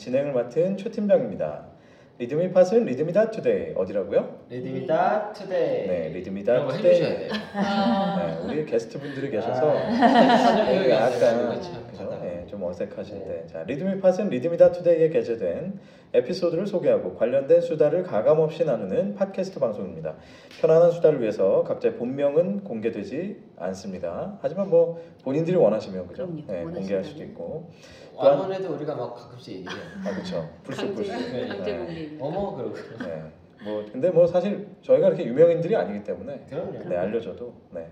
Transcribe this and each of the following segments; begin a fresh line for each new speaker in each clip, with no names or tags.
진행을 맡은 최 팀장입니다. 리드미팟은 리드미다 투데이 어디라고요?
리드미다 투데이.
네,
거
투데이. 네, 우리 게스트 분들이 계셔서
아,
네, 약간
참
그죠?
답답하네.
네, 좀 어색하신데 자 리드미 팟은 리드미다 투데이에 게재된 에피소드를 소개하고 관련된 수다를 가감 없이 나누는 팟캐스트 방송입니다. 편안한 수다를 위해서 각자의 본명은 공개되지 않습니다. 하지만 뭐 본인들이 원하시면 그죠?
그럼요.
네,
원하신다면.
공개할 수도 있고
왕원에도 우리가 막 가끔씩 얘기해요.
아 그렇죠. 불쑥
강제
불쑥.
네.
강제
네.
공개입니다.
어머 그러고.
네. 뭐 근데 뭐 사실 저희가 그렇게 유명인들이 아니기 때문에
그럼요.
네, 알려줘도 네.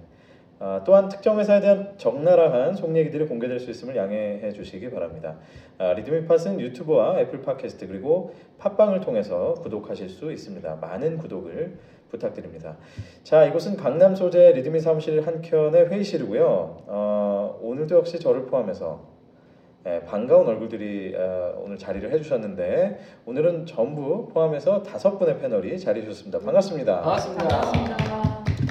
아, 또한 특정 회사에 대한 적나라한 속 얘기들이 공개될 수 있음을 양해해 주시기 바랍니다. 아, 리드미팟은 유튜브와 애플 팟캐스트 그리고 팟빵을 통해서 구독하실 수 있습니다. 많은 구독을 부탁드립니다. 자, 이곳은 강남 소재 리드미 사무실 한 켠의 회의실이고요. 어, 오늘도 역시 저를 포함해서 예, 반가운 얼굴들이 어, 오늘 자리를 해주셨는데 오늘은 전부 포함해서 다섯 분의 패널이 자리해 주셨습니다. 반갑습니다.
반갑습니다.
반갑습니다.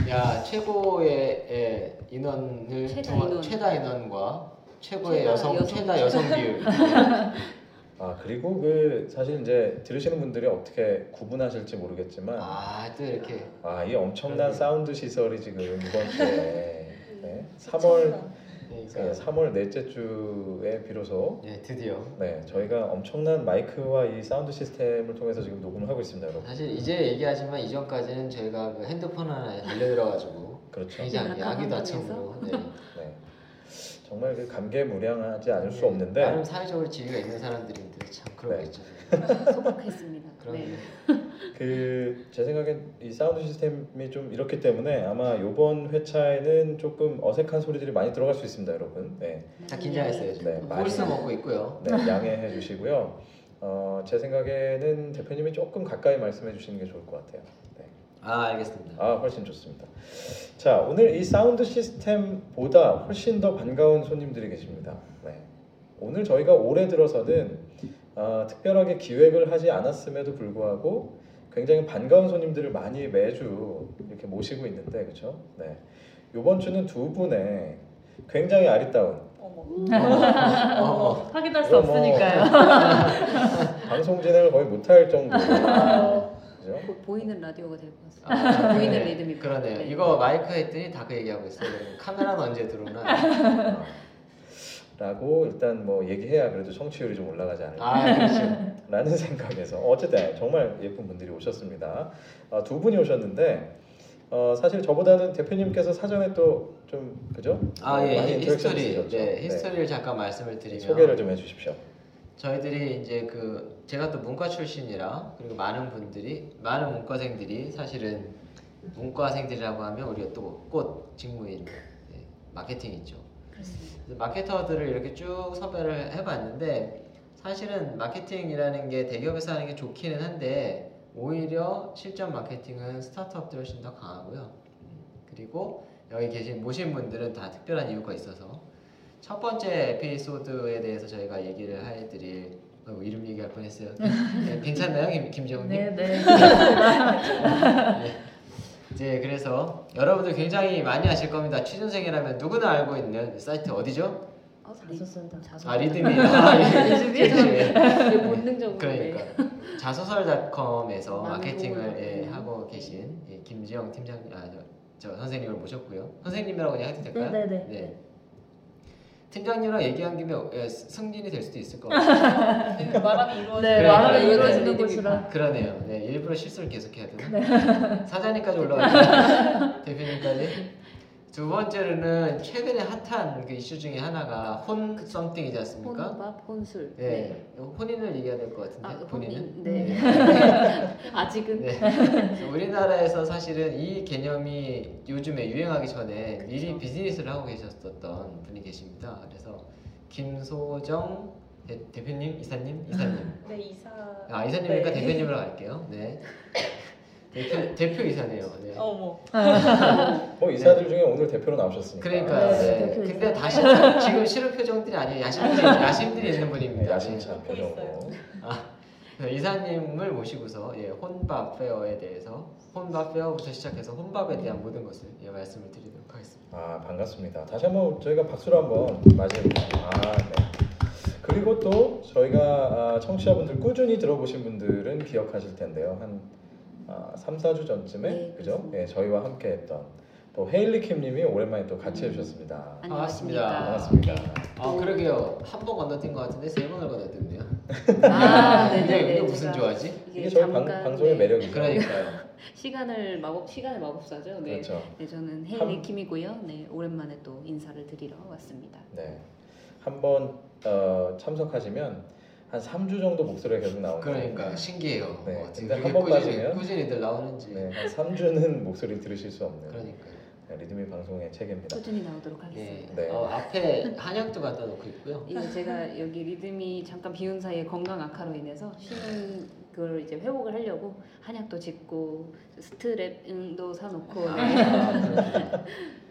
야 최고의 예, 인원을
최다
통한-
인원.
최다 인원과 최고의
최다
여성,
여성.
최다 여성 비율.
아 그리고 그 사실 이제 들으시는 분들이 어떻게 구분하실지 모르겠지만
아또 이렇게
아 이 엄청난
그러게.
사운드 시설이 지금 이번 주에 네, 3월 네,
그러니까
3월 넷째 주에 비로소
예 드디어
네 저희가 엄청난 마이크와 이 사운드 시스템을 통해서 지금 녹음을 하고 있습니다 여러분
사실 이제 얘기하지만 이전까지는 저희가 그 핸드폰 하나에 달려들어가지고
그렇죠
굉장히
가방에서?
아침으로 네.
네 정말 그 감개무량하지 않을 수
네,
없는데
나름 사회적으로 지위가 있는 사람들인데 참 그러겠죠.
소박했습니다.
그럼요.
네.
그제 생각엔 이 사운드 시스템이 좀 이렇기 때문에 아마 이번 회차에는 조금 어색한 소리들이 많이 들어갈 수 있습니다 여러분 네.
다 긴장했어요 지금.
네, 많이.
홀스 먹고 있고요.
네, 양해해 주시고요. 어, 제 생각에는 대표님이 조금 가까이 말씀해 주시는 게 좋을 것 같아요. 네.
아 알겠습니다.
아, 훨씬 좋습니다. 자, 오늘 이 사운드 시스템보다 훨씬 더 반가운 손님들이 계십니다. 네. 오늘 저희가 올해 들어서는 아, 특별하게 기획을 하지 않았음에도 불구하고 굉장히 반가운 손님들을 많이 매주 이렇게 모시고 있는데, 그렇죠? 네. 이번 주는 두 분의 굉장히 아리따운
어머.
확인할 수
뭐-
없으니까요.
방송 진행을 거의 못할 정도로
아.
그죠?
보- 보이는 라디오가 될 것 같습니다.
아,
보이는. 리듬이
그러네요.
네.
이거 마이크 했더니 다 그 얘기하고 있어요. 카메라는 언제 들어오나?
아, 라고 일단 뭐 얘기해야 그래도 청취율이 좀 올라가지 않을까
아 그렇죠.
라는 생각에서 어쨌든 정말 예쁜 분들이 오셨습니다. 어, 두 분이 오셨는데 어, 사실 저보다는 대표님께서 사전에 또 좀 그죠?
아 예,
많이
히-
interaction이
히스토리.
있으셨죠?
네, 히스토리를 잠깐 말씀을 드리면
소개를 좀 해주십시오.
저희들이 이제 그 제가 또 문과 출신이라 그리고 많은 분들이 많은 문과생들이 사실은 문과생들이라고 하면 우리가 또 꽃 직무인 네, 마케팅 있죠. 마케터들을 이렇게 쭉 섭외를 해봤는데 사실은 마케팅이라는 게 대기업에서 하는 게 좋기는 한데 오히려 실전 마케팅은 스타트업들이 훨씬 더 강하고요. 음, 그리고 여기 계신 모신 분들은 다 특별한 이유가 있어서 첫 번째 에피소드에 대해서 저희가 얘기를 해드릴 어, 이름 얘기할 뻔했어요. 네, 괜찮나요, 김, 김정님?
네, 네.
이제 그래서 여러분들 굉장히 많이 아실 겁니다. 취준생이라면 누구나 알고 있는 사이트 어디죠?
어,
자소서다.
자소서.
아 리듬이 아, 예.
죄송합니다. 이게 본능적으로.
그러니까
네.
자소설닷컴에서
많은
마케팅을 예. 하고 계신 예, 김지영 팀장 아저 저 선생님을 모셨고요. 선생님이라고 그냥 해도 될까요?
네, 네, 네.
팀장님이랑 얘기한 김에 예, 승진이 될 수도 있을 것 같아요.
말하면 이루어지는
네,
그래,
말하면 이루어지는. 곳이라.
그러네요. 네, 일부러 실수를 계속해야 되나?
네.
사장님까지 올라왔죠. 대표님까지. 두 번째로는 최근에 핫한 그 이슈 중에 하나가 혼 썸띵이지 않습니까?
혼밥, 혼술.
네. 혼인을 얘기해야 될 것 같은데
아,
본인은.
혼인. 네. 아직은
네. 우리나라에서 사실은 이 개념이 요즘에 유행하기 전에 미리 비즈니스를 하고 계셨었던 분이 계십니다. 그래서 김소정 대, 대표님, 이사님, 이사님.
네, 이사.
아 이사님이니까
네.
대표님으로 갈게요. 네. 대표 대표 이사네요. 네.
어머.
뭐 이사들 중에 오늘 대표로 나오셨으니까.
그러니까
네,
네.
대표
근데
이사.
다시 자- 지금 싫은 표정들이 아니에요. 야심들이 야심들이 있는
네,
분입니다.
야심찬
또 있어요.
표정으로.
그래서 이사님을 모시고서 예, 혼밥 페어에 대해서 혼밥 페어부터 시작해서 혼밥에 대한 모든 것을 예, 말씀을 드리도록 하겠습니다.
아 반갑습니다. 다시 한번 저희가 박수로 한번 맞이해볼까요? 아 네. 그리고 또 저희가 아, 청취자분들 꾸준히 들어보신 분들은 기억하실 텐데요. 한 아, 3, 4주 전쯤에
네,
그죠? 예, 저희와 함께 했던 또 헤일리 킴님이 오랜만에 또 같이 해주셨습니다.
반갑습니다.
반갑습니다.
아 그러게요 한 번 건너뛴 것 같은데 세 번을 건너뛰네요.
아,
이게,
네네네.
이게 무슨
제가
이게
좋아하지?
이게
저희 방,
잠깐
방송의
네,
매력이죠.
그러니까요.
시간을 마법 시간의 마법사죠. 네.
그렇죠.
네, 저는
한-
헤일리 킴이고요. 네, 오랜만에 또 인사를 드리러 왔습니다.
네. 한번 어, 참석하시면 한 3주 정도 목소리가 계속 나오는
그러니까 신기해요.
네,
어,
근데 한번
꾸준히,
빠지면-
꾸준히들 나오는지.
네, 한 3주는 목소리 들으실 수 없는
그러니까요.
네, 리드미 방송의 책입니다.
꾸준히 나오도록
예.
하겠습니다.
네.
어, 앞에 한약도 갖다 놓고 있고요.
이거 제가 여기 리듬이 잠깐 비운 사이에 건강 악화로 인해서 쉬는 걸 이제 회복을 하려고 한약도 짓고 스트랩도 사놓고 네.
아,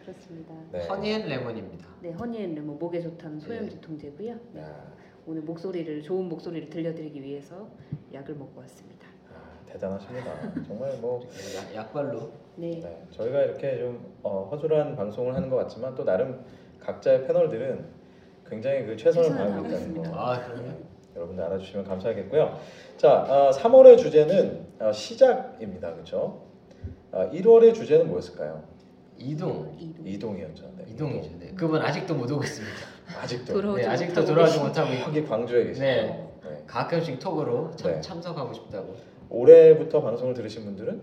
그렇습니다.
네.
honey and lemon입니다.
네, honey and lemon 목에 좋다는
예.
소염제 통제고요. 네.
야,
오늘 목소리를 좋은 목소리를 들려드리기 위해서 약을 먹고 왔습니다.
아, 대단하십니다. 정말 뭐
약, 약발로.
네,
네, 저희가 이렇게 좀 어, 허술한 방송을 하는 것 같지만 또 나름 각자의 패널들은 굉장히 그 최선을 다하고 있다는 거.
아.
여러분들 알아주시면 감사하겠고요. 자, 어, 3월의 주제는 어, 시작입니다. 그렇죠? 어, 1월의 주제는 뭐였을까요?
이동.
이동.
이동이었죠. 네,
이동이죠. 네. 그분 아직도 못 오고 있습니다.
아직도
돌아오지
네, 아직도
못하고
돌아오지 못하고
여기 광주에 계시죠.
네.
네.
가끔씩 톡으로 참,
네.
참석하고 싶다고.
올해부터 방송을 들으신 분들은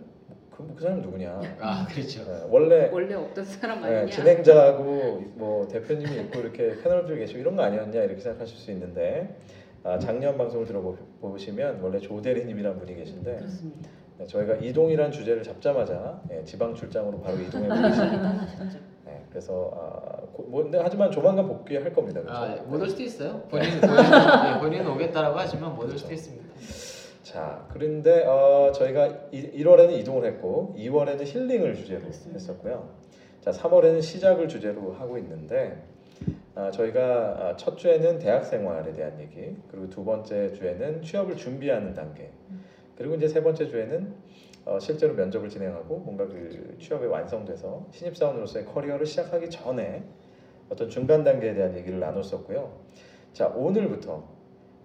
그, 그 사람 누구냐?
아 그렇죠.
네, 원래
원래 없던 사람 아니냐?
네, 진행자하고 뭐 대표님이 있고 이렇게 패널들 계시고 이런 거 아니었냐 이렇게 생각하실 수 있는데 아, 작년 방송을 들어보시면 원래 조 대리님이라는 분이 계신데
그렇습니다.
네, 저희가 이동이란 주제를 잡자마자 예, 지방 출장으로 바로 이동해
아,
보겠습니다. 네, 그래서 아, 고- 뭐, 근데 하지만 조만간 복귀할 겁니다. 그렇죠?
아, 못올 수도 있어요. 본인 본인 네, 본인은 오겠다라고 하지만 못올
그렇죠.
수도 있습니다.
자, 그런데 어, 저희가 1, 월에는 이동을 했고 2월에는 힐링을 주제로. 했었고요. 자, 3월에는 시작을 주제로 하고 있는데 아, 저희가 아, 첫 주에는 대학 생활에 대한 얘기, 그리고 두 번째 주에는 취업을 준비하는 단계, 그리고 이제 세 번째 주에는 어, 실제로 면접을 진행하고 뭔가 그 취업에 완성돼서 신입사원으로서의 커리어를 시작하기 전에 어떤 중간 단계에 대한 얘기를 나눴었고요. 자 오늘부터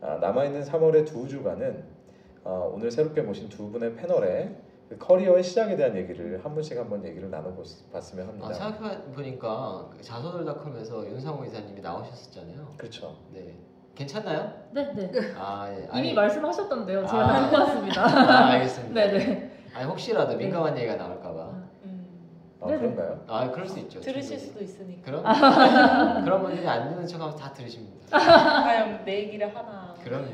아, 남아있는 3월의 두 주간은 어, 오늘 새롭게 모신 두 분의 패널에 그 커리어의 시작에 대한 얘기를 한 분씩 한 번 얘기를 나눠봤으면 합니다.
아, 생각해 보니까 그 자소들닷컴에서 윤상호 이사님이 나오셨었잖아요.
그렇죠.
네. 괜찮나요?
네, 네.
아, 예.
이미
아니,
말씀하셨던데요. 제가
아.
듣고 왔습니다.
아, 알겠습니다.
네, 네.
아니 혹시라도
네.
민감한 얘기가 나올까봐.
아,
네네.
그런가요?
아, 그럴 수 있죠.
들으실
충분히.
수도 있으니까.
그럼 그런 분들이 안 듣는 척하면 다 들으십니다.
과연 내 얘기를 하나.
그럼요.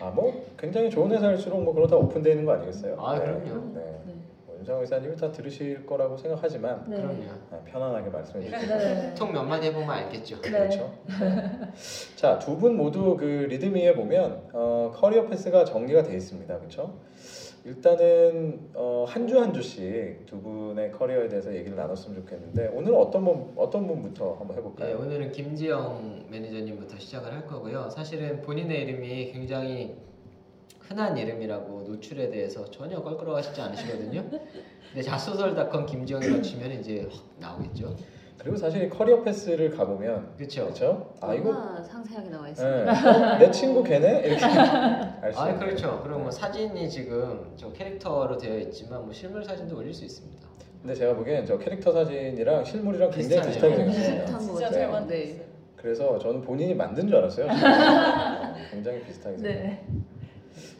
아 뭐 굉장히 좋은 회사일수록 뭐 그런 다 오픈되어 있는 거 아니겠어요?
아,
네.
그럼요.
네.
네.
뭐 윤상호 이사님이 다 들으실 거라고 생각하지만
네.
그럼요.
아, 편안하게 말씀해 주세요.
네.
통몇 마디 해보면 알겠죠.
네.
그렇죠. 자, 두 분 모두 그 리드미에 보면 어, 커리어 패스가 정리가 돼 있습니다. 그렇죠? 일단은 어, 한주 한 주씩 두 분의 커리어에 대해서 얘기를 나눴으면 좋겠는데 오늘 어떤 분 어떤 분부터 한번
네,
해볼까요?
오늘은 김지영 매니저님부터 시작을 할 거고요. 사실은 본인의 이름이 굉장히 흔한 이름이라고 노출에 대해서 전혀 껄끄러워하시지 않으시거든요. 근데 자소설닷컴 김지영이라고 치면 이제 확 나오겠죠.
그리고 사실 커리어 패스를 가보면
그렇죠.
그렇죠? 아 이거
상세하게 나와
네.
있습니다.
어, 내 친구 걔네 이렇게 알수
아 그렇죠. 그리고 뭐 사진이 지금 저 캐릭터로 되어 있지만 뭐 실물 사진도 올릴 수 있습니다.
근데 제가 보기엔 저 캐릭터 사진이랑 실물이랑 굉장히. 비슷하게
네.
생겼어요.
비슷한
진짜
같아요.
잘 만들었어요.
네.
그래서 저는 본인이 만든 줄 알았어요. 어, 굉장히 비슷하게 생겼어요.
네.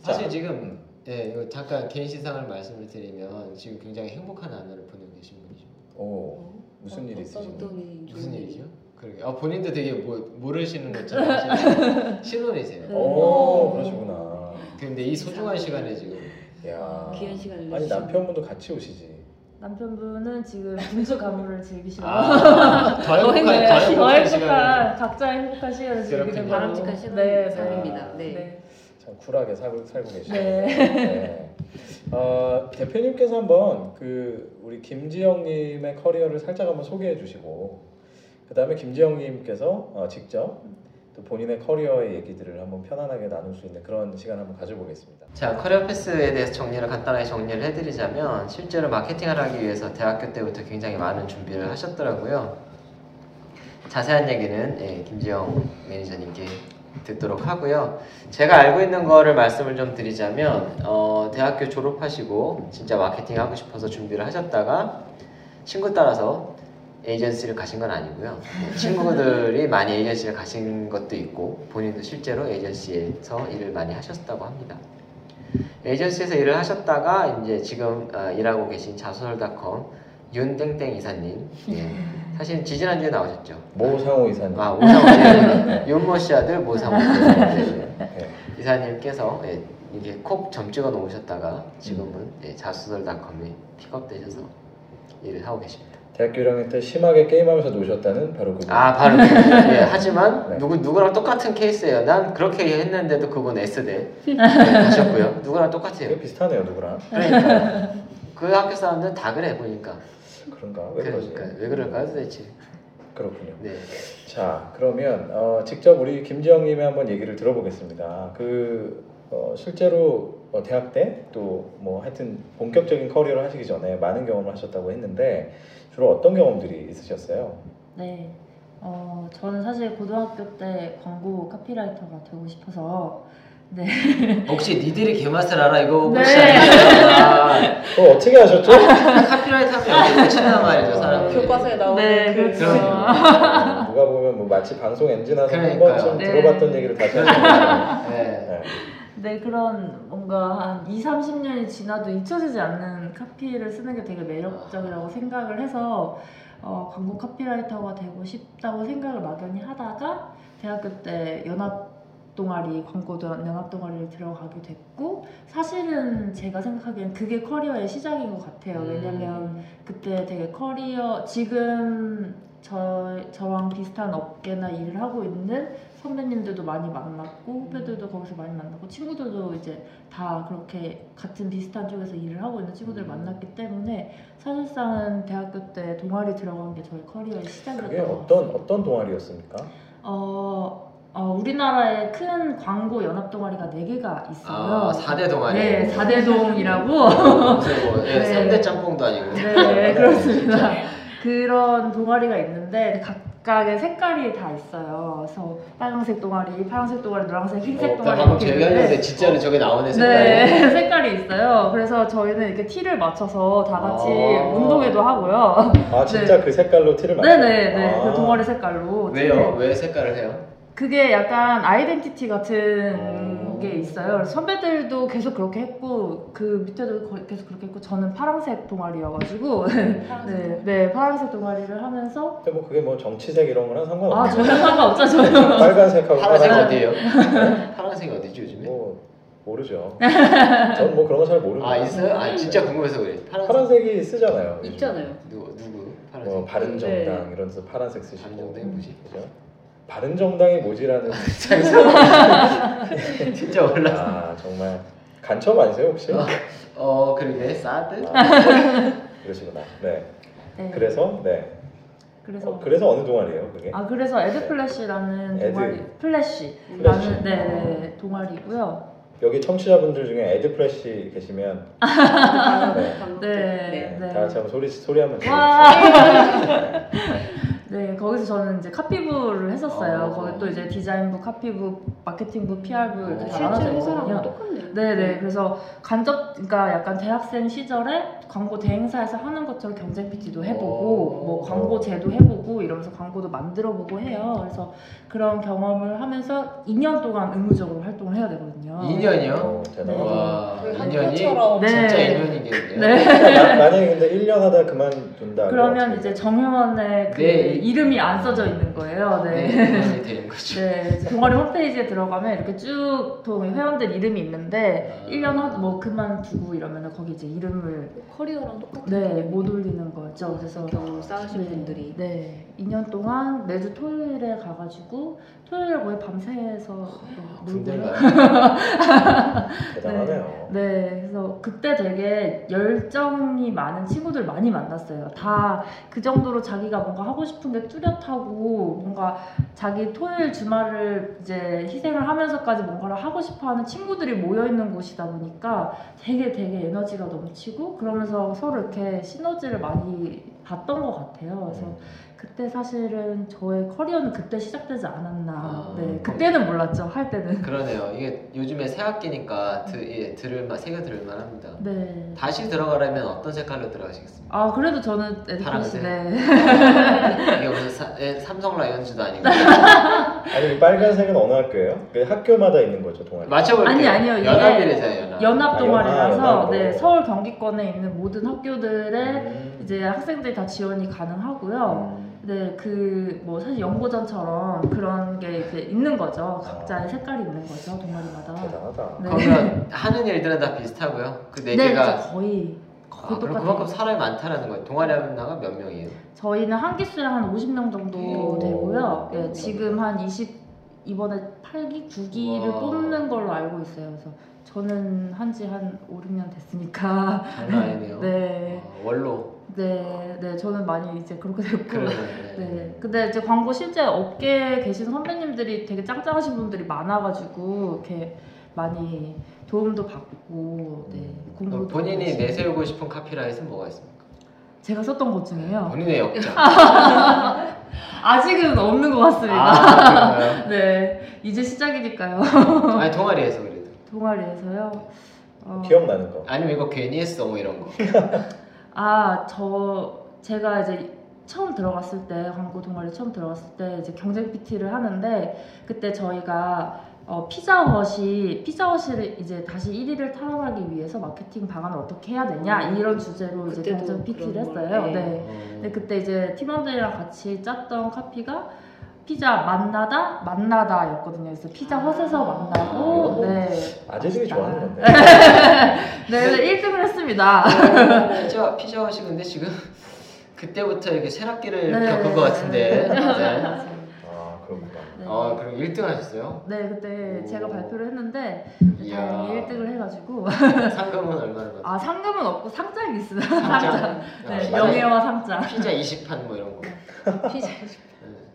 사실
자,
지금
음.
예, 이거 잠깐 개인 시상을 말씀을 드리면 지금 굉장히 행복한 안을 보내고 계신 분이십니다.
오 무슨
어,
일이 있으신가요?
어떤
무슨 일이죠? 그러게. 아 본인도 되게 뭐, 모르시는 것처럼 신혼이세요.
네.
오 그러시구나.
근데 이 소중한 시간에 지금
야.
귀한 시간을
아니 남편분도 같이 오시지.
남편분은 지금 분수 가물을 즐기시고
아,
더더
행복한
더더
행복한 시간을
행복한 각자의 행복한 시간을 즐기는.
바람직한 시간
네,
삶입니다.
네.
네.
네.
참 쿨하게 살고 살고 계시네요.
네.
네. 어, 대표님께서 한번 그 우리 김지영님의 커리어를 살짝 한번 소개해 주시고 그 다음에 김지영님께서 어, 직접 또 본인의 커리어의 얘기들을 한번 편안하게 나눌 수 있는 그런 시간 한번 가져보겠습니다.
자 커리어 패스에 대해서 정리를 간단하게 정리를 해드리자면 실제로 마케팅을 하기 위해서 대학교 때부터 굉장히 많은 준비를 하셨더라고요. 자세한 얘기는 예, 김지영 매니저님께 듣도록 하고요. 제가 알고 있는 거를 말씀을 좀 드리자면 어, 대학교 졸업하시고 진짜 마케팅 하고 싶어서 준비를 하셨다가 친구 따라서 에이전시를 가신 건 아니고요. 네, 친구들이 많이 에이전시를 가신 것도 있고 본인도 실제로 에이전시에서 일을 많이 하셨다고 합니다. 에이전시에서 일을 하셨다가 이제 지금 어, 일하고 계신 자소설닷컴 윤땡땡 이사님 예. 사실 지지난주에 나오셨죠.
모상호 이사님.
아 오상호 네. 윤모 씨 아들 모상호 네.
네.
이사님께서 예, 이게 콕 점 찍어 놓으셨다가 지금은 예, 자소설닷컴에 픽업되셔서 일을 하고 계십니다.
대학교 1학년 때 심하게 게임하면서 노셨다는 바로 그분.
아 바로 그- 예, 하지만
네.
누구 누구랑 똑같은 케이스예요. 난 그렇게 했는데도 그분 S대 네, 하셨고요. 누구랑 똑같아요.
비슷하네요, 누구랑.
그러니까 그 학교 사람들 다 그래 보니까.
그런가? 왜 그러지?
그러니까 왜 그럴까요 도대체?
그렇군요.
네.
자, 그러면 어, 직접 우리 김지영님의 한번 얘기를 들어보겠습니다. 그 어, 실제로 어, 대학 때 또 뭐 하여튼 본격적인 커리어를 하시기 전에 많은 경험을 하셨다고 했는데 주로 어떤 경험들이 있으셨어요?
네. 어, 저는 사실 고등학교 때 광고 카피라이터가 되고 싶어서 네.
혹시 니들이 개맛을 알아 이거
네.
혹시 아니에요?
그거 어떻게 하셨죠?
아, 카피라이트 하면 붙인단 말이죠 사람들이.
교과서에 나오는
네,
그
그렇죠.
어, 누가 보면 뭐 마치 방송 엔진 와서 한. 번쯤
네.
들어봤던 얘기를 다시 하시는
네.
네.
네, 그런 뭔가 한 2, 30년이 지나도 잊혀지지 않는 카피를 쓰는 게 되게 매력적이라고 생각을 해서 어, 광고 카피라이터가 되고 싶다고 생각을 막연히 하다가 대학교 때 연합 동아리 광고 도- 연합 동아리를 들어가게 됐고 사실은 제가 생각하기엔 그게 커리어의 시작인 것 같아요.
음.
왜냐면 그때 되게 커리어 지금 저 저랑 비슷한 업계나 일을 하고 있는 선배님들도 많이 만났고 후배들도 거기서 많이 만났고 친구들도 이제 다 그렇게 같은 비슷한 쪽에서 일을 하고 있는 친구들을
음.
만났기 때문에 사실상은 대학교 때 동아리 들어간 게 저희 커리어의 시작이었던 것
어떤
같습니다.
어떤 동아리였습니까?
어, 어, 우리나라에 큰 광고 연합 동아리가 4개가 있어요.
아 4대 동아리.
네, 4대 동이라고.
무슨 뭐 예,
네.
3대 짬뽕도 아니고.
네, 그렇습니다. 그런 동아리가 있는데 각각의 색깔이 다 있어요. 그래서 빨간색 동아리, 파란색 동아리, 노란색, 흰색
어,
동아리
방금
있는데
하는데 진짜로 저게 나오네 색깔이.
네, 색깔이 있어요. 그래서 저희는 이렇게 티를 맞춰서 다 같이
아.
운동회도 하고요.
아 진짜 그 색깔로 티를 맞춰.
네네네,
아.
그 동아리 색깔로.
왜요? 왜 색깔을 해요?
그게 약간 아이덴티티 같은
어.
게 있어요. 그래서 선배들도 계속 그렇게 했고 그 밑에도 계속 그렇게 했고 저는 파란색 동아리여가지고 네, 네 파란색 동아리를 하면서
근데 뭐 그게 뭐 정치색 이런 거랑
아
상관없어요.
전혀 상관없죠 저는.
빨간색하고
파란색
파란색.
어디예요? 파란색이 어디지 요즘에?
뭐 모르죠. 전 뭐 그런 거 잘 모르고.
아 있어요? 아 진짜 궁금해서 그래. 파란색.
파란색이 쓰잖아요. 요즘.
있잖아요.
누구 누구? 파란색.
뭐 바른 정당
네.
이런 데서 파란색 쓰시고.
바른 정당이 뭐지?
그죠? 바른 정당이 뭐지라는.
진짜 몰라.
아 정말 간첩 아니세요 혹시?
어 그러게 사드.
아, 그러시구나. 네.
네.
그래서 네.
그래서
어, 그래서 어느 동아리예요 그게?
아 그래서 애드플래시라는
애드.
동아리 플래시라는
플래시.
네 네 동아리고요.
여기 청취자분들 중에 애드플래시 계시면
아,
네.
네.
네. 다 같이 한번 소리 소리 한번 들어주세요.
와. 네, 거기서 저는 이제 카피부를 했었어요.
어.
거기 또 이제 디자인부, 카피부, 마케팅부, PR부 이렇게
어.
다 나눠져
실제 회사랑
있거든요.
똑같네요.
네 네, 그래서 간접, 그러니까 약간 대학생 시절에 광고 대행사에서 하는 것처럼 경쟁 PT도 해보고,
어.
뭐 광고제도 해보고 이러면서 광고도 만들어보고 해요. 그래서 그런 경험을 하면서 2년 동안 의무적으로 활동을 해야 되거든요.
2년이요?
어.
와
거의
2년이
학교처럼
네.
진짜 2년이겠네요.
네.
마- 만약에 근데 1년 하다 그만둔다.
그러면 이제 정회원의 그
네.
이름이 안 써져 있는 거예요.
네.
네.
2년이 되는 거죠.
네, 동아리 홈페이지에 들어가면 이렇게 쭉 동- 회원들 이름이 있는데
아.
1년 하, 뭐 그만두고 이러면 거기 이제 이름을
커리어랑 똑같은
네, 못 올리는 거죠. 그래서
경험 쌓으신
네,
분들이
네, 2년 동안 매주 토요일에 가가지고 토요일에 거의 밤새서 놀고요.
군대인가요?
대단하네요.
네, 그래서 그때 되게 열정이 많은 친구들 많이 만났어요. 다 그 정도로 자기가 뭔가 하고 싶은 게 뚜렷하고 뭔가 자기 토요일 주말을 이제 희생을 하면서까지 뭔가를 하고 싶어 하는 친구들이 모여 있는 곳이다 보니까 되게 되게 에너지가 넘치고 그러면서 서로 이렇게 시너지를 많이 봤던 것 같아요. 그래서 그때 사실은 저의 커리어는 그때 시작되지 않았나.
아.
네, 그때는 몰랐죠. 할 때는.
그러네요. 이게 요즘에 새 학기니까 드, 예, 들을만 새겨 들을만 합니다.
네.
다시 들어가려면 어떤 색깔로 들어가시겠습니까?
아 그래도 저는 에드피시
파란색?
네.
이게 무슨 사- 예, 삼성 라이온즈도 아니고
아니 이 빨간색은 어느 학교예요? 그 학교마다 있는 거죠 동아리.
맞춰볼게요.
아니, 아니요. 이게
연합이래잖아요. 연합.
연합
아,
동아리라서
연합,
네. 서울 경기권에 있는 모든 학교들의
음.
이제 학생들이 다 지원이 가능하고요.
음.
네, 그 뭐 사실 연고전처럼 그런 게 이제 있는 거죠. 각자의 색깔이 있는 거죠, 동아리마다.
대단하다.
네.
그러면 하는 일들은 다 비슷하고요. 그 네
네,
개가
그래서 거의
아,
거의
그럼
똑같아요.
그만큼 사람이 많다라는 거예요. 동아리 하나가 몇 명이에요?
저희는 한 기수랑 한 50명 정도
오.
되고요. 네, 지금 한 20, 이번에 8기, 9기를
우와.
뽑는 걸로 알고 있어요. 그래서 저는 한지 한 5, 6년 됐으니까.
장난 아니네요.
네.
어, 원로.
네, 네, 저는 많이 이제 그렇게 됐고.
그러네.
네. 근데 이제 광고 실제 업계에 계신 선배님들이 되게 짱짱하신 분들이 많아가지고 이렇게 많이 도움도 받고, 네,
그럼
공부도
본인이
열심히.
내세우고 싶은 카피라이트는 뭐가 있습니까?
제가 썼던 것 중에요.
본인의 역작.
아직은 없는 것 같습니다.
아?
네, 이제 시작이니까요.
아니 동아리에서 그래도.
동아리에서요. 어,
기억나는 거.
아니면 이거 괜히 했어 뭐 이런 거.
아, 저 제가 이제 처음 들어갔을 때 광고 동아리 처음 들어갔을 때 이제 경쟁 PT를 하는데 그때 저희가 어, 피자헛이 피자헛을 이제 다시 1위를 탈환하기 위해서 마케팅 방안을 어떻게 해야 되냐 이런 주제로 이제 경쟁 PT를 했어요.
네.
네.
어,
근데 그때 이제 팀원들이랑 같이 짰던 카피가 피자 만나다 만나다였거든요. 그래서 피자 헛에서 만나고
아,
네.
아재들이 좋아하는 건데.
네, 1등을 했습니다.
피자 피자 헛이 근데 지금 그때부터 이렇게 쇠락기를
네.
겪은 것 같은데. 네.
아
그렇구나.
네.
어 그럼 1등 하셨어요?
네, 그때
오.
제가 발표를 했는데. 다행히 1등을 해가지고
상금은 얼마나 받았어요?
아 상금은 없고 상장이 있어요.
상장.
상장. 네,
아, 피자-
명예와 상장.
피자 20판 뭐 이런 거.
피자
네.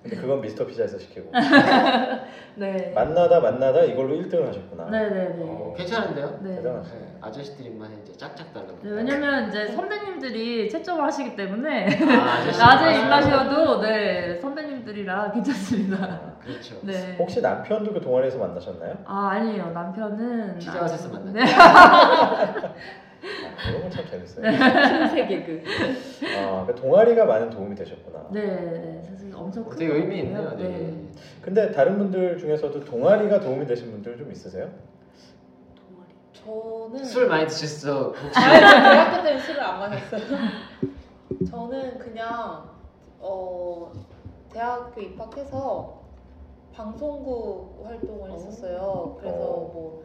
근데 그건 미스터 피자에서 시키고
네.
만나다 만나다 이걸로 1등을 하셨구나.
네, 네, 네.
어, 괜찮은데요?
네.
대단하시.
네, 아저씨들만 이제 짝짝 달라고.
네, 왜냐면 이제 선배님들이 채점을 하시기 때문에
아, 아저씨
낮에
입맛.
입맛이어도 네 선배님들이라 괜찮습니다.
아, 그렇죠.
네.
혹시 남편도 그 동아리에서 만나셨나요?
아 아니에요 남편은
피자헛에서 만났어요.
네.
아, 그런 건참 재밌어요.
신세 개그.
아, 그 동아리가 많은 도움이 되셨구나.
네, 네, 사실 엄청 큰
되게 의미 있네요.
것 같아요.
네.
근데 다른 분들 중에서도 동아리가 도움이 되신 분들 좀 있으세요?
동아리.
저는
술 많이 드셨어. 혹시?
아니, 대학교 때는 술을 안 마셨어요. 저는 그냥 어 대학교 입학해서 방송국 활동을 했었어요. 그래서
어.
뭐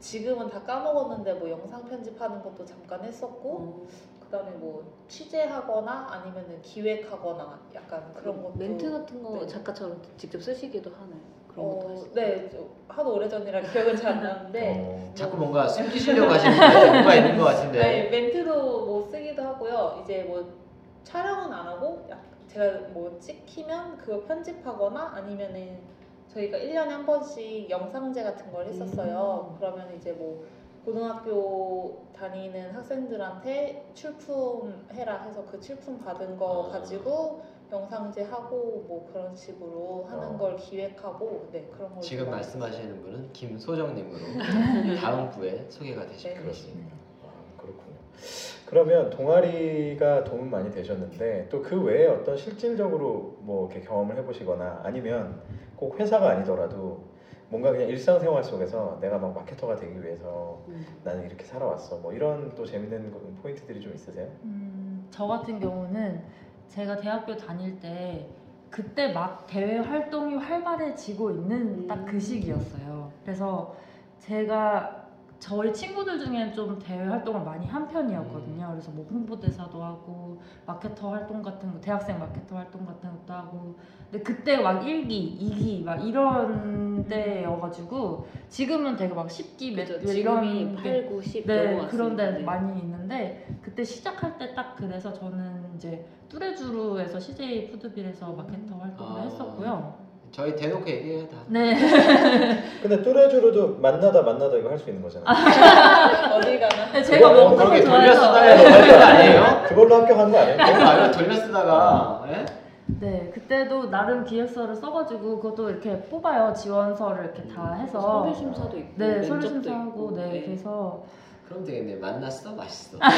지금은 다 까먹었는데 뭐 영상 편집하는 것도 잠깐 했었고 그다음에 뭐 취재하거나 아니면은 기획하거나 약간 그런 것도
멘트 같은 거
네.
작가처럼 직접 쓰시기도 하나요? 그런 것도
어,
하시죠?
네, 저 하도 오래전이라 기억은 잘 안 나는데
어,
자꾸 뭔가 숨기시려고 하시는 게 뭔가 있는 것 같은데.
네, 멘트도 뭐 쓰기도 하고요. 이제 뭐 촬영은 안 하고 약- 제가 뭐 찍히면 그걸 편집하거나 아니면은 저희가 1년에 한 번씩 영상제 같은 걸 했었어요. 그러면 이제 뭐 고등학교 다니는 학생들한테 출품 해라 해서 그 출품 받은 거
아.
가지고 영상제 하고 뭐 그런 식으로 하는
어.
걸 기획하고 네 그런 걸
지금. 말씀하시는 분은 김소정님으로 다음 부에 소개가 되실
네.
그렇습니다. 그러면 동아리가 도움 많이 되셨는데 또 그 외에 어떤 실질적으로 뭐 이렇게 경험을 해보시거나 아니면 꼭 회사가 아니더라도 뭔가 그냥 일상생활 속에서 내가 막 마케터가 되기 위해서
음.
나는 이렇게 살아왔어. 뭐 이런 또 재밌는 거- 포인트들이 좀 있으세요?
음, 저 같은 경우는 제가 대학교 다닐 때 그때 막 대외 활동이 활발해지고 있는 딱그
음.
시기였어요. 그래서 제가 저희 친구들 중에 좀 대외 활동을 많이 한 편이었거든요. 그래서 뭐 홍보대사도 하고 마케터 활동 같은 거, 대학생 마케터 활동 같은 것도 하고. 근데 그때 막 1기, 2기 막 이런 때여가지고 지금은 되게 막 10기 몇
그죠. 지금이
이런
8, 9, 10
네. 그런 데
네.
많이 있는데 그때 시작할 때 딱 그래서 저는 이제 뚜레쥬르에서 CJ 푸드빌에서 마케터 활동을
아.
했었고요.
저희 대놓고 얘기해요 다.
네.
근데 뚜레쥬르도 만나다 만나다 이거 할 수 있는 거잖아요.
어딜 가나?
네, 제가
그거
먹는
그렇게
좋아해서
돌려쓰다가 걸린 거 아니에요?
그걸로 합격한 거 아니에요?
그거 아니면 돌려 쓰다가 예?
네, 그때도 나름 기획서를 써가지고 그것도 이렇게 뽑아요. 지원서를 이렇게 다 해서.
서류 심사도 있고
네,
면접도
서류 심사하고,
있고.
네, 그래서
그럼 되겠네. 만났어 맛있어.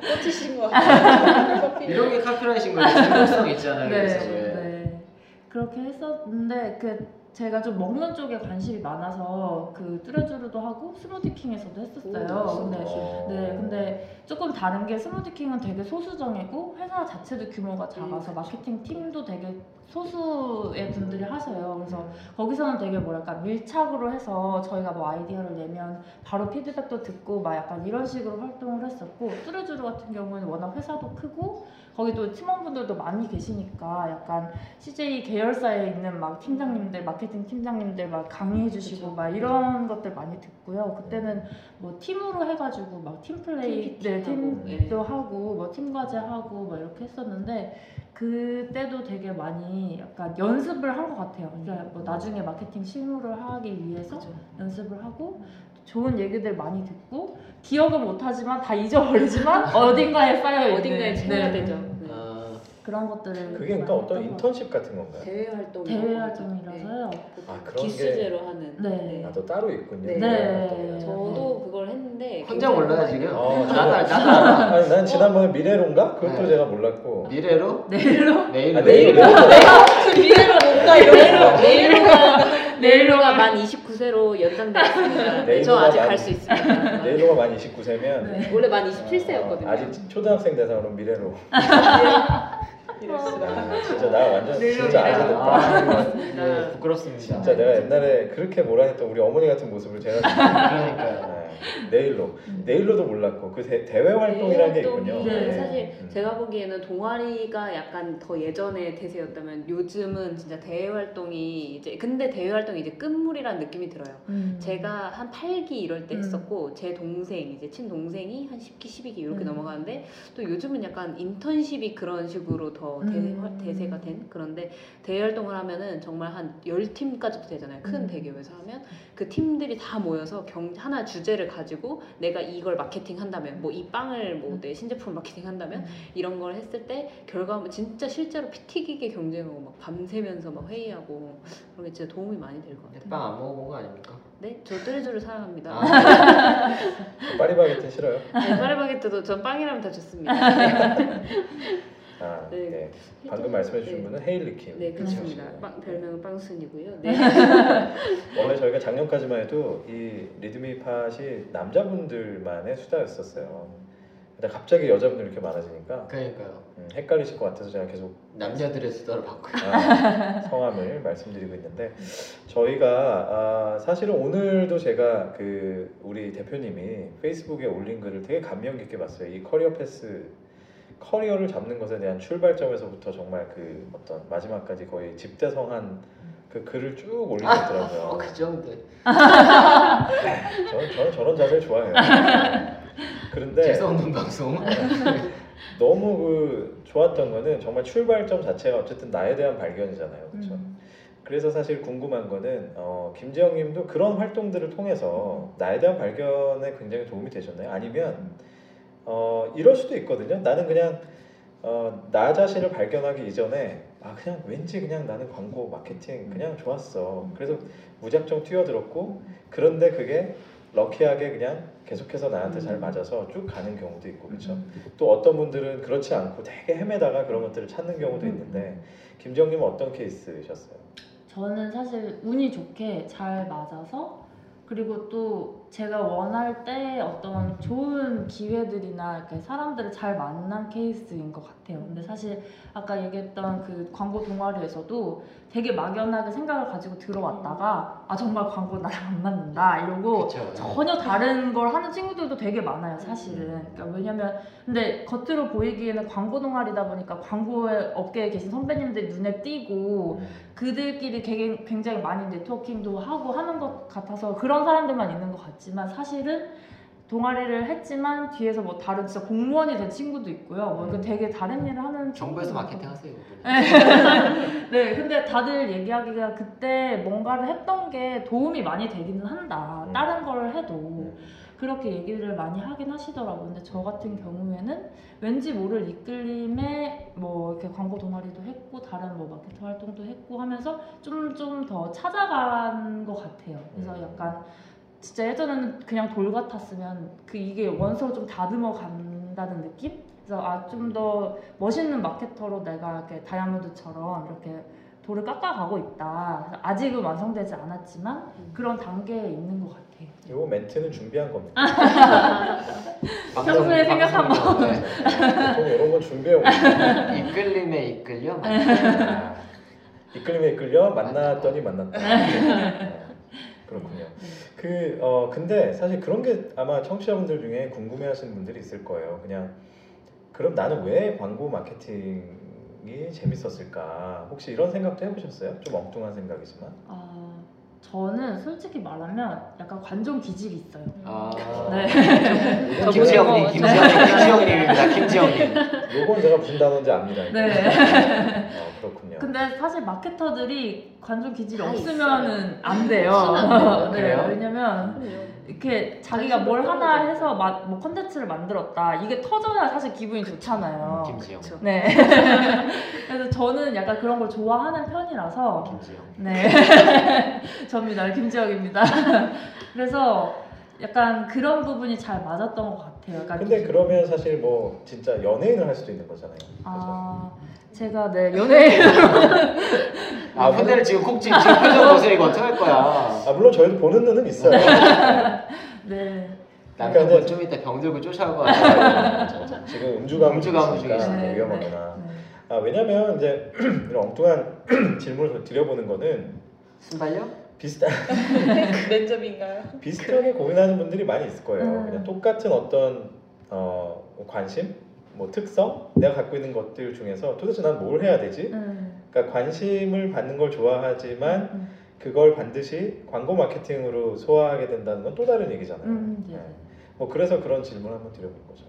꽂히신 것 같아요. 커피.
이런 게 카피라이신 거예요. 중독성 있잖아요.
네,
그래서 왜.
네, 그렇게 했었는데 그 제가 좀 먹는 쪽에 관심이 많아서 그 뚜레쥬르도 하고 스무디킹에서도 했었어요.
오,
근데
어.
네, 근데 조금 다른 게 스무디킹은 되게 소수정이고 회사 자체도 규모가 작아서
음,
마케팅 팀도 되게 소수의 분들이 하셔요. 그래서 거기서는 되게 뭐랄까 밀착으로 해서 저희가 뭐 아이디어를 내면 바로 피드백도 듣고 막 약간 이런 식으로 활동을 했었고 뚜레쥬르 같은 경우는 워낙 회사도 크고 거기 또 팀원분들도 많이 계시니까 약간 CJ 계열사에 있는 막 팀장님들 마케팅 팀장님들 막 강의해 주시고
그쵸.
막 이런 것들 많이 듣고요. 그때는 뭐 팀으로 해가지고 막 팀플레이
팀
네, 팀도 하고 뭐 팀과제 하고 뭐 이렇게 했었는데 그때도 되게 많이 약간 연습을 한 것 같아요. 그러니까 뭐 나중에 마케팅 실무를 하기 위해서
그죠.
연습을 하고 좋은 얘기들 많이 듣고 기억은 못하지만 다 잊어버리지만 어딘가에 쌓여
어딘가에 채워야 되죠. 네.
아,
그런 것들을
그게 그러니까 어떤 인턴십 같은 건가요?
대외 활동
대외 활동이라서요.
아, 그런 게-
기수제로 하는.
네.
아, 또 따로 있군요.
네.
네.
저도 그걸 했는데
혼자
굉장히
몰라요
많이
지금?
어,
나도 알- 나도 알아.
아니 난 지난번에 미래론가 그것도
네.
제가 몰랐고
미래로?
내일로
내일로?
아, 내일로
미래로 뭔가 이러면서
내일로가 내일로가 만 29세로 연장되었습니다. 네, 저
내일로가
아직
만-
갈수 있습니다.
내일로가 만 29세면
네.
원래 만 27세였거든요.
아직 초등학생 대상으로 미래로.
수가.
아, 진짜 나 완전 진짜
미래로.
아재 됐다.
아, 네, 부끄럽습니다.
진짜 내가 옛날에 그렇게 몰아냈던 우리 어머니 같은 모습을 제가
그러니까요.
네, 내일로 내일로도 몰랐고 그 대, 대외 활동이라는 게 있군요.
활동이
네.
사실
음.
제가 보기에는 동아리가 약간 더 예전의 대세였다면 요즘은 진짜 대외 활동이 이제 근데 대외 활동이 이제 끝물이라는 느낌이 들어요.
음.
제가 한 8기 이럴 때
음.
했었고 제 동생 이제 친 동생이 한 10기 12기 이렇게
음.
넘어가는데 또 요즘은 약간 인턴십이 그런 식으로 더 대,
음.
대세가 된 그런데 대외 활동을 하면은 정말 한 10팀까지도 되잖아요. 큰
음.
대기업에서 하면 그 팀들이 다 모여서 경, 하나 주제를 가지고 내가 이걸 마케팅 한다면 뭐 이 빵을 뭐 내 신제품 마케팅 한다면
음.
이런 걸 했을 때 결과물 진짜 실제로 피 튀기게 경쟁하고 막 밤새면서 막 회의하고 그런 게 진짜 도움이 많이 될 것 같아요.
빵 안 먹어본 거 아닙니까?
네, 저 뚜레쥬를 사랑합니다.
아,
파리바게트 싫어요?
네, 파리바게뜨도 전 빵이라면 다 좋습니다.
아,
네.
네. 방금 말씀해 주신
네.
분은 헤일리킴.
네, 그렇습니다. 빵, 별명은 빵순이고요. 네.
원래 저희가 작년까지만 해도 이 리드미 팟이 남자분들만의 수다였었어요. 근데 갑자기 여자분들 이렇게 많아지니까
그러니까요.
음, 헷갈리실 것 같아서 제가 계속
남자들의 수다를 바꿔요.
아, 성함을 말씀드리고 있는데 저희가 아, 사실은 오늘도 제가 그 우리 대표님이 페이스북에 올린 글을 되게 감명 깊게 봤어요. 이 career path 커리어를 잡는 것에 대한 출발점에서부터 정말 그 어떤 마지막까지 거의 집대성한 그 글을 쭉 올리셨더라고요.
어, 그 정도.
저는, 저는 저런 자세를 좋아해요. 그런데
재수 없는 방송.
너무 그 좋았던 거는 정말 출발점 자체가 어쨌든 나에 대한 발견이잖아요. 그렇죠?
음.
그래서 사실 궁금한 거는 어, 김지영님도 그런 활동들을 통해서 나에 대한 발견에 굉장히 도움이 되셨나요? 아니면 어, 이럴 수도 있거든요. 나는 그냥 어, 나 자신을 발견하기 이전에 아 그냥 왠지 그냥 나는 광고 마케팅 그냥 좋았어. 그래서 무작정 뛰어들었고 그런데 그게 럭키하게 그냥 계속해서 나한테 잘 맞아서 쭉 가는 경우도 있고 그렇죠. 또 어떤 분들은 그렇지 않고 되게 헤매다가 그런 것들을 찾는 경우도 있는데 김지영님은 어떤 케이스셨어요?
저는 사실 운이 좋게 잘 맞아서 그리고 또 제가 원할 때 어떤 좋은 기회들이나 이렇게 사람들을 잘 만난 케이스인 것 같아요. 근데 사실 아까 얘기했던 그 광고 동아리에서도 되게 막연하게 생각을 가지고 들어왔다가 아 정말 광고 나랑 안 맞는다 이러고
그쵸.
전혀 다른 걸 하는 친구들도 되게 많아요, 사실은. 그러니까 왜냐면 근데 겉으로 보이기에는 광고 동아리다 보니까 광고 업계에 계신 선배님들이 눈에 띄고 그들끼리 되게 굉장히 많이 네트워킹도 하고 하는 것 같아서 그런 사람들만 있는 것 같지 만 사실은 동아리를 했지만 뒤에서 뭐 다른 진짜 공무원이 된 친구도 있고요. 뭐 이렇게 되게 다른 일을 하는
정부에서 마케팅. 하세요. 그분은.
네, 근데 다들 얘기하기가 그때 뭔가를 했던 게 도움이 많이 되기는 한다.
음.
다른 걸 해도. 그렇게 얘기를 많이 하긴 하시더라고요. 근데 저 같은 경우에는 왠지 모를 이끌림에 뭐 이렇게 광고 동아리도 했고 다른 뭐 마케팅 활동도 했고 하면서 좀 좀 더 찾아간 것 같아요. 그래서 약간 진짜 예전에는 그냥 돌 같았으면 그 이게 원서로 좀 다듬어 간다는 느낌? 그래서 아 좀 더 멋있는 마케터로 내가 이렇게 다이아몬드처럼 이렇게 돌을 깎아가고 있다. 아직은 완성되지 않았지만 그런 단계에 있는 것 같아요.
요 멘트는 준비한 겁니다.
평소에 생각한
네.
보통 이런 건 준비해 옵니다.
이끌림에 이끌려.
아, 이끌림에 이끌려 만났더니 만났다. 네, 그렇군요. 그 어 근데 사실 그런 게 아마 청취자분들 중에 궁금해 하시는 분들이 있을 거예요. 그냥 그럼 나는 왜 광고 마케팅이 재밌었을까? 혹시 이런 생각도 해보셨어요? 좀 엉뚱한 생각이지만.
아, 저는 솔직히 말하면 약간 관종 기질이 있어요.
아.
네.
김지영님,
네.
김지영님, 김지영님입니다. 김지영님.
요건 제가 무슨 단어인지 압니다.
네.
어, 그렇군요.
근데 사실 마케터들이 관종 기질이
다
없으면은 안 돼요.
없으면
네,
그래요?
왜냐면 이렇게 자기가 뭘 하나 해서 마, 뭐 컨텐츠를 만들었다. 이게 터져야 사실 기분이 좋잖아요.
김지영.
그쵸.
네. 그래서 저는 약간 그런 걸 좋아하는 편이라서
김지영.
네. 접니다. 김지혁입니다. 그래서 약간 그런 부분이 잘 맞았던 것 같아요. 약간
근데 그러면 사실 뭐 진짜 연예인을 할 수도 있는 거잖아요. 그죠?
아 제가 네 연예인
아, 팬들을 지금 콕 지금 지금 표정 보세요. 이거 어떡할 거야.
아 물론 저희도 보는 눈은 있어요.
네.
남편분 좀 이따 병 들고 쫓아올 것 같아요.
지금 음주가무
음주가무
중이니까
중이시네.
뭐 위험하거나.
네.
아 왜냐면 이제 이런 엉뚱한 질문을 드려보는 거는
순발력?
비슷한
면접인가요?
비슷하게 고민하는 분들이 많이 있을 거예요.
음.
그냥 똑같은 어떤 어, 뭐 관심, 뭐 특성, 내가 갖고 있는 것들 중에서 도대체 난 뭘 해야 되지?
음,
그러니까 관심을 받는 걸 좋아하지만
음,
그걸 반드시 광고 마케팅으로 소화하게 된다는 건 또 다른 얘기잖아요.
음, 네.
네. 뭐 그래서 그런 질문을 한번 드려본 거죠.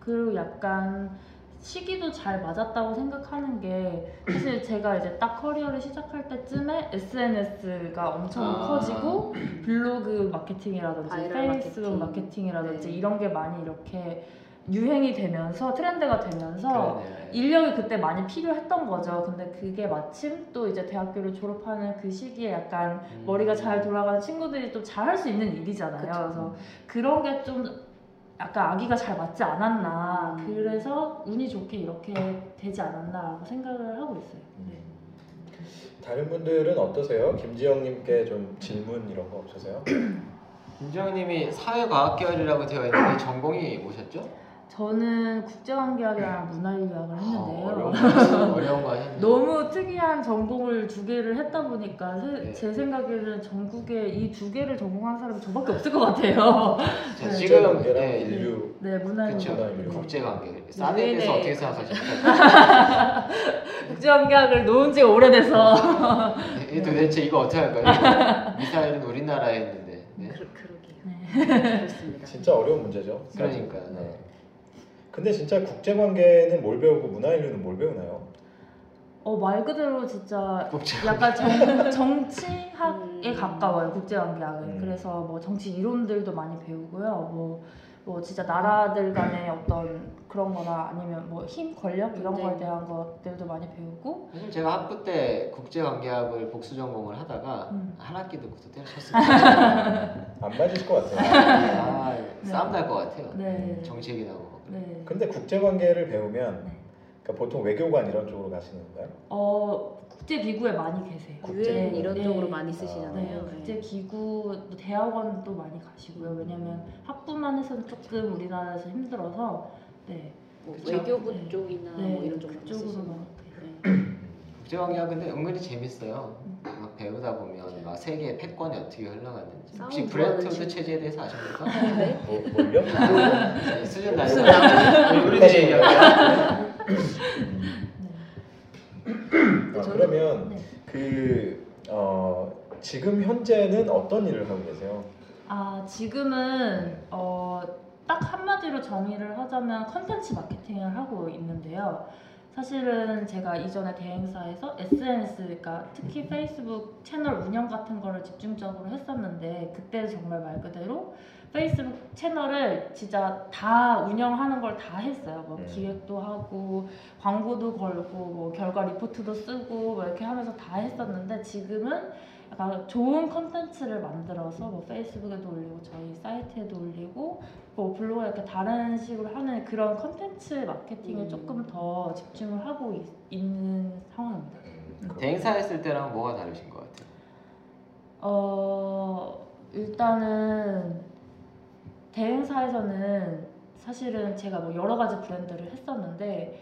그리고 약간 시기도 잘 맞았다고 생각하는 게 사실 제가 이제 딱 커리어를 시작할 때쯤에 SNS가 엄청
아.
커지고 블로그 마케팅이라든지 페이스북
마케팅.
마케팅 이라든지
네.
이런 게 많이 이렇게 유행이 되면서 트렌드가 되면서
그러네.
인력이 그때 많이 필요했던 거죠. 근데 그게 마침 또 이제 대학교를 졸업하는 그 시기에 약간
음.
머리가 잘 돌아가는 친구들이 좀 잘할 수 있는 일이잖아요.
그쵸.
그래서 그런 게좀 약간 아기가 잘 맞지 않았나.
음.
그래서 운이 좋게 이렇게 되지 않았나라고 생각을 하고 있어요. 네.
다른 분들은 어떠세요? 김지영님께 좀 질문 이런 거 없으세요?
김지영님이 사회과학계열이라고 되어 있는데 전공이 뭐셨죠?
저는 국제관계학이랑 문화인류학을 했는데요.
아, 어려운 거 어려운 거 하셨네요.
너무 특이한 전공을 두 개를 했다 보니까 세-
네.
제 생각에는 전국에 이 두 개를 전공한 사람이 저밖에 없을 것 같아요.
자,
네.
지금 네,
인류
네, 문화인류.
그렇죠.
문화인류.
국제관계. 싼에 대해서
네네.
어떻게 생각하십니까?
국제관계학을 놓은 지가 오래돼서.
이 도대체 이거 어떻게 할까요? 미사일은 우리나라에 있는데. 네.
그, 그러게요.
네.
그렇습니다.
진짜 어려운 문제죠. 사실.
그러니까요. 네.
근데 진짜 국제관계는 뭘 배우고 문화인류는 뭘 배우나요?
어, 말 그대로 진짜. 약간 정, 정치학에
음.
가까워요, 국제관계학은.
음.
그래서 뭐 정치 이론들도 많이 배우고요. 뭐, 뭐 진짜 나라들 간의 어떤 그런 거나 아니면 뭐 힘, 권력 이런 거에
분쟁.
대한 것들도 많이 배우고.
사실 제가 학부 때 국제관계학을 복수 전공을 하다가
음.
한 학기 듣고서 때려쳤습니다.
안 맞으실 것 같아요.
아, 싸움 날 것 같아요.
네.
정치 얘기 나오고.
네.
근데 국제관계를 배우면
네.
그러니까 보통 외교관 이런 쪽으로 가시는 건가요?
어 국제 기구에 많이 계세요.
유엔
네.
이런
네.
쪽으로 많이
네,
쓰시잖아요.
국제 기구 또 대학원도 많이 가시고요. 왜냐면 학부만 해서는 조금 우리나라에서 힘들어서 네,
뭐
그쵸?
외교부
네.
쪽이나 네뭐 이런 쪽으로 많이
그쪽으로
쓰시는 네.
국제관계가 근데 은근히 재밌어요. 막 배우다 보면 막 세계 패권이 어떻게 흘러갔는지. 혹시 브레튼우드. 체제에 대해서 아십니까?
네.
뭐, 뭘요?
네, 수준 낮은 우리들이 얘기하면
네.
아,
저는-
그러면
네.
그 어, 지금 현재는 어떤 일을 하고 계세요?
아 지금은 어, 딱 한마디로 정의를 하자면 컨텐츠 마케팅을 하고 있는데요. 사실은 제가 이전에 대행사에서 SNS, 그러니까 특히 페이스북 채널 운영 같은 거를 집중적으로 했었는데 그때 정말 말 그대로 페이스북 채널을 진짜 다 운영하는 걸 다 했어요. 뭐
음.
기획도 하고 광고도 걸고 뭐 결과 리포트도 쓰고 뭐 이렇게 하면서 다 했었는데 지금은 약간 좋은 컨텐츠를 만들어서 뭐 페이스북에도 올리고 저희 사이트에도 올리고 뭐 블로그에 이렇게 다른 식으로 하는 그런 컨텐츠 마케팅에
음.
조금 더 집중을 하고 있, 있는 상황입니다.
음,
대행사 했을 때랑 뭐가 다르신 것 같아요?
어 일단은 대행사에서는 사실은 제가 뭐 여러 가지 브랜드를 했었는데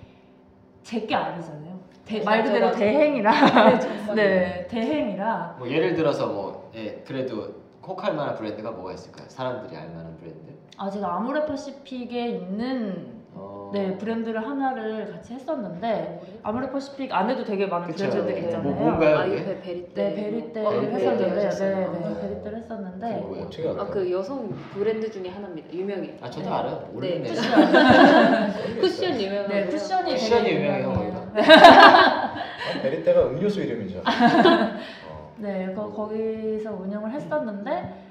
제 게 아니잖아요. 대- 말 그대로. 대행이라
네, 정말.
네 대행이라
뭐 예를 들어서 뭐 예, 그래도 혹할 만한 브랜드가 뭐가 있을까요? 사람들이 알 만한 브랜드?
아 제가 아모레 퍼시픽에 있는
어...
네 브랜드를 하나를 같이 했었는데 아모레 퍼시픽 안에도 되게 많은
그쵸.
브랜드들이
네.
있잖아요.
뭐 뭔가요?
아이오페 베리떼
네 베리떼를
어,
했었는데
베리떼
네,
하셨어요.
네
아.
베리떼를 했었는데
뭐예요?
어떻게 알아요?
아 그 여성 브랜드 중에 하나입니다. 유명해요.
아 저도
네.
알아요.
네.
모르겠네.
쿠션 유명하고
네 쿠션이
쿠션이
되게
유명해요,
유명해요.
아, 베리떼가 음료수 이름이죠. 어,
네, 거, 거기서 운영을 했었는데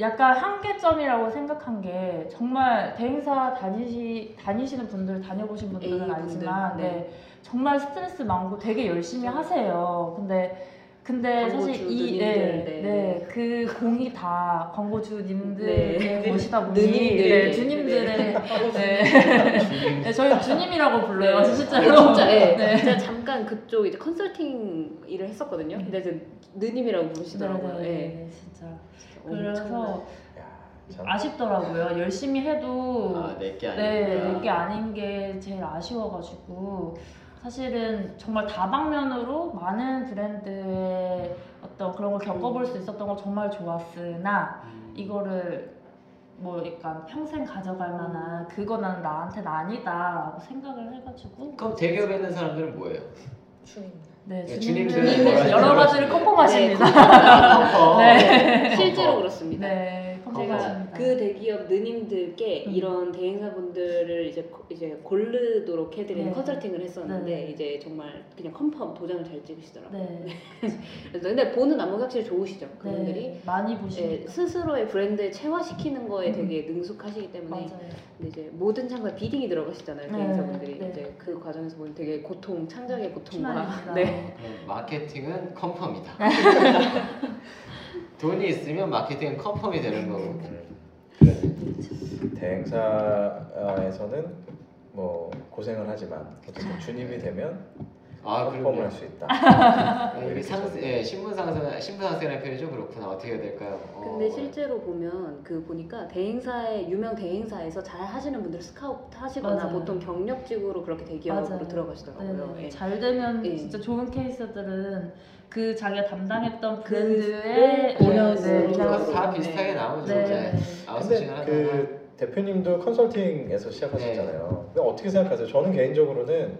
약간 한계점이라고 생각한 게 정말 대행사 다니시, 다니시는 분들 다녀보신 분들은
A분들,
알지만
네.
네. 정말 스트레스 많고 되게 열심히 하세요. 근데 근데 사실 이
광고주님들,
네,
네.
네, 그 공이 다 광고주님들의
네.
것이다 보니
누님들.
네, 주님들의 네. 네, 저희 주님이라고 불러요
네.
실제로
아, 진짜 예.
네.
제가 잠깐 그쪽 이제 컨설팅 일을 했었거든요. 근데 이제 느님이라고 부르시더라고요.
네, 네,
예.
네, 진짜 그래서
야, 참.
아쉽더라고요. 열심히 해도
아 내게 아니고.
네, 내게 아닌 게 제일 아쉬워가지고 사실은 정말 다방면으로 많은 브랜드의 어떤 그런 걸 겪어볼 수 있었던 건 정말 좋았으나
음.
이거를 뭐 약간 평생 가져갈 만한 그거는 나한테는 아니다라고 생각을 해가지고
그럼 대기업에 있는 사람들은 뭐예요?
주님.
네
네,
주님들은
주님들은
여러 가지를? 컨펌하십니다.
아, 컴퍼.
네.
실제로 그렇습니다.
네,
제가. 그 대기업 느님들께
음.
이런 대행사분들을 이제 고- 이제 고르도록 해드리는
네.
컨설팅을 했었는데
네.
이제 정말 그냥 컨펌 도장을 잘 찍으시더라고요.
네,
그래서 근데 보는 안목이 확실히 좋으시죠. 그분들이
네, 많이
예,
보시니까
스스로의 브랜드에 체화시키는 거에
음.
되게 능숙하시기 때문에
맞아요.
근데 이제 모든 창고에 비딩이 들어가시잖아요
네,
대행사분들이
네.
이제 그 과정에서 보면 되게 고통 창작의 고통과. 네.
마케팅은 컴펌이다. 돈이 있으면 마케팅은 컴펌이 되는 거고.
음, 그래. 대행사에서는 뭐 고생을 하지만 어쨌든 주님이 되면
아
컨펌을. 할 수 있다.
네, 이게 상세, 예, 신분 상세, 신분 상세라는 표현이 좀 그렇구나. 어떻게 해야 될까요? 어,
근데 실제로 보면 그 보니까 대행사의 유명 대행사에서 잘 하시는 분들 스카우트 하시거나
맞아요.
보통 경력직으로 그렇게 대기업으로
맞아요.
들어가시더라고요.
네,
예.
잘 되면
예.
진짜 좋은 케이스들은 그 자기가 담당했던
그-
브랜드의
네,
in-house,
네.
그건 다
네.
비슷하게 나오죠.
네.
네. 아웃소싱을 하다가
그 대표님도 컨설팅에서 시작하셨잖아요. 근데 어떻게 생각하세요? 저는 개인적으로는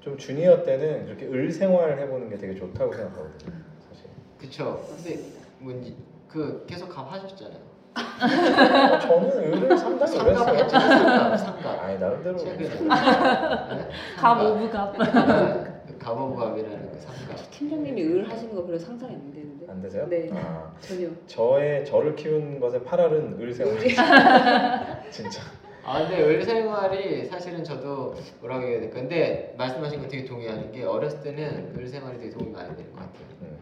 좀 주니어 때는 그렇게 을 생활 해보는 게 되게 좋다고 생각하거든요. 사실.
그쵸. 근데 뭔지 그 계속 값하셨잖아요.
어, 저는 을을 상당히 오래 했어요.
상갑, 상갑.
아니 나름대로
최근에.
갑 of 갑.
갑 of 갑이라는 그 상갑.
팀장님이 을 하시는 거 별로 상상이 안 되는데
안 되세요?
네.
아,
전혀.
저의 저를 키운 것에 팔할은 을 생활. 진짜.
아 근데 을 생활이 사실은 저도 뭐라고 해야 될까 근데 말씀하신 거 되게 동의하는 게 어렸을 때는 을 생활이 되게 도움이 많이 되는 것 같아요
음.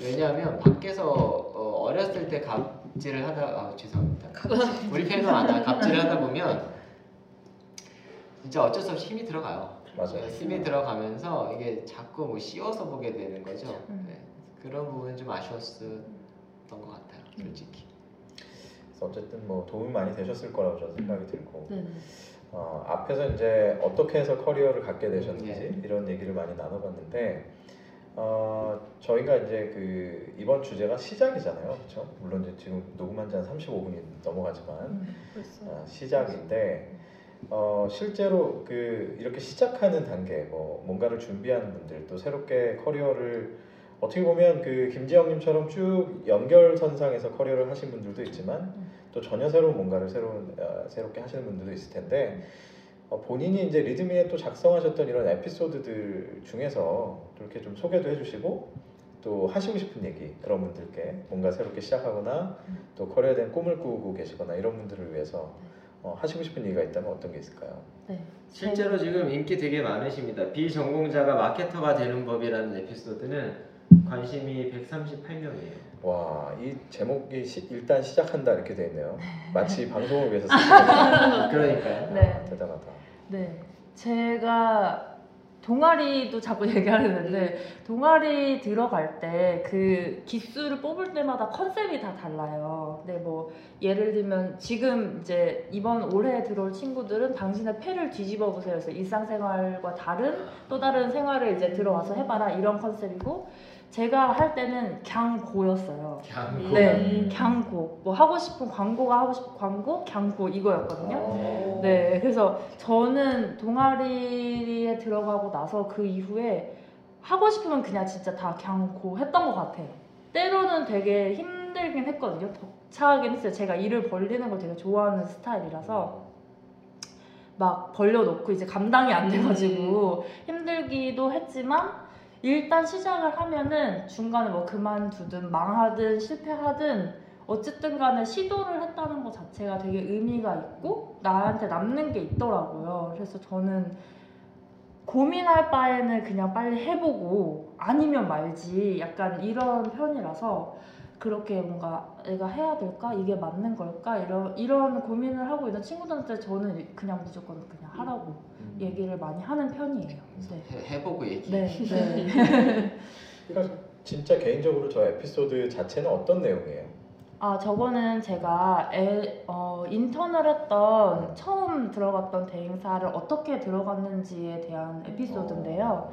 왜냐하면 밖에서 어, 어렸을 때 갑질을 하다 아 죄송합니다 우리 편도 많아 갑질을 하다 보면 진짜 어쩔 수 없이 힘이 들어가요
맞아요.
힘이 들어가면서 이게 자꾸 뭐 씌워서 보게 되는 거죠.
음.
네. 그런 부분이 좀 아쉬웠던 것 같아요, 솔직히.
그래서 어쨌든 뭐 도움이 많이 되셨을 거라고 저는 생각이 들고
네.
어, 앞에서 이제 어떻게 해서 커리어를 갖게 되셨는지
네.
이런 얘기를 많이 나눠봤는데 어, 저희가 이제 그 이번 주제가 시작이잖아요, 그렇죠? 물론 이제 지금 녹음한 지 한 35분이 넘어가지만
음.
어, 시작인데 어, 실제로 그 이렇게 시작하는 단계, 뭐 뭔가를 준비하는 분들 또 새롭게 커리어를 어떻게 보면 그 김지영님처럼 쭉 연결선상에서 커리어를 하신 분들도 있지만 또 전혀 새로운 뭔가를 새로운 어, 새롭게 하시는 분들도 있을 텐데 어, 본인이 이제 리드미에 또 작성하셨던 이런 에피소드들 중에서 또 이렇게 좀 소개도 해주시고 또 하시고 싶은 얘기 그런 분들께 뭔가 새롭게 시작하거나 또 커리어에 대한 꿈을 꾸고 계시거나 이런 분들을 위해서 어, 하시고 싶은 얘기가 있다면 어떤 게 있을까요?
네.
실제로 지금 인기 되게 많으십니다. 비전공자가 마케터가 되는 법이라는 에피소드는 관심이 138명이에요.
와, 이 제목이 시- 일단 시작한다 이렇게 돼 있네요. 마치 방송을 위해서 쓰신 것처럼.
그러니까요.
네.
아, 대단하다.
네, 제가 동아리도 자꾸 얘기하는데 동아리 들어갈 때 그 기수를 뽑을 때마다 컨셉이 다 달라요. 근데 뭐 예를 들면 지금 이제 이번 올해 들어올 친구들은 당신의 패를 뒤집어 보세요. 그래서 일상생활과 다른 또 다른 생활을 이제 들어와서 해봐라 이런 컨셉이고 제가 할 때는 강고였어요.
그냥
네, 강고. 뭐 하고 싶은 광고가 하고 싶은 광고, 강고 이거였거든요.
어.
네, 그래서 저는 동아리에 들어가고 나서 그 이후에 하고 싶으면 그냥 진짜 다 그냥 고 했던 것 같아요. 때로는 되게 힘들긴 했거든요. 벅차긴 했어요. 제가 일을 벌리는 걸 되게 좋아하는 스타일이라서 막 벌려놓고 이제 감당이 안 돼가지고 힘들기도 했지만 일단 시작을 하면은 중간에 뭐 그만두든 망하든 실패하든 어쨌든 간에 시도를 했다는 것 자체가 되게 의미가 있고 나한테 남는 게 있더라고요. 그래서 저는 고민할 바에는 그냥 빨리 해보고 아니면 말지 약간 이런 편이라서 그렇게 뭔가 내가 해야 될까 이게 맞는 걸까 이런 이런 고민을 하고 있는 친구들한테 저는 그냥 무조건 그냥 하라고
음.
얘기를 많이 하는 편이에요. 네.
해, 해보고 얘기.
네, 네.
그러니까 진짜 개인적으로 저 에피소드 자체는 어떤 내용이에요?
아, 저거는 제가 애, 어, 인턴을 했던 처음 들어갔던 대행사를 어떻게 들어갔는지에 대한 에피소드인데요.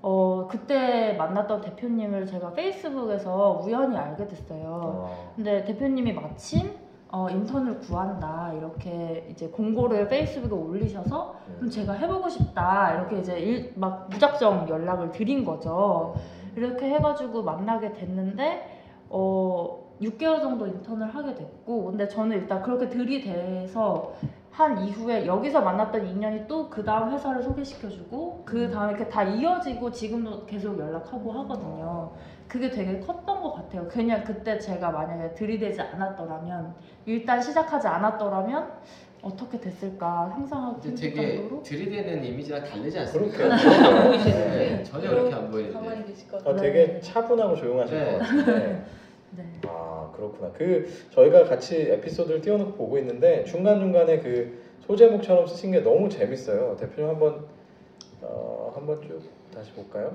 어, 그때 만났던 대표님을 제가 페이스북에서 우연히 알게 됐어요.
어,
근데 대표님이 마침 어, 인턴을 구한다 이렇게 이제 공고를 페이스북에 올리셔서 그럼
음.
제가 해보고 싶다 이렇게 이제 일, 막 무작정 연락을 드린 거죠. 이렇게 해가지고 만나게 됐는데 어 6개월 정도 인턴을 하게 됐고 근데 저는 일단 그렇게 들이대서 한 이후에 여기서 만났던 인연이 또 그 다음 회사를 소개시켜주고 그 다음에 이렇게 다 이어지고 지금도 계속 연락하고 하거든요. 그게 되게 컸던 것 같아요. 그냥 그때 제가 만약에 들이대지 않았더라면 일단 시작하지 않았더라면 어떻게 됐을까 상상하고 힘들
되게
정도로
들이대는 이미지랑 다르지 않습니까?
그렇게
안 보이시는데.
네, 전혀 그렇게 안 보이는데.
가만히 계실 것
아,
같아요.
되게 차분하고 조용하실
네.
것 같은데
네.
아 그렇구나 그 저희가 같이 에피소드를 띄워놓고 보고 있는데 중간 중간에 그 소제목처럼 쓰신 게 너무 재밌어요 대표님 한번 어, 한번 쭉 다시 볼까요?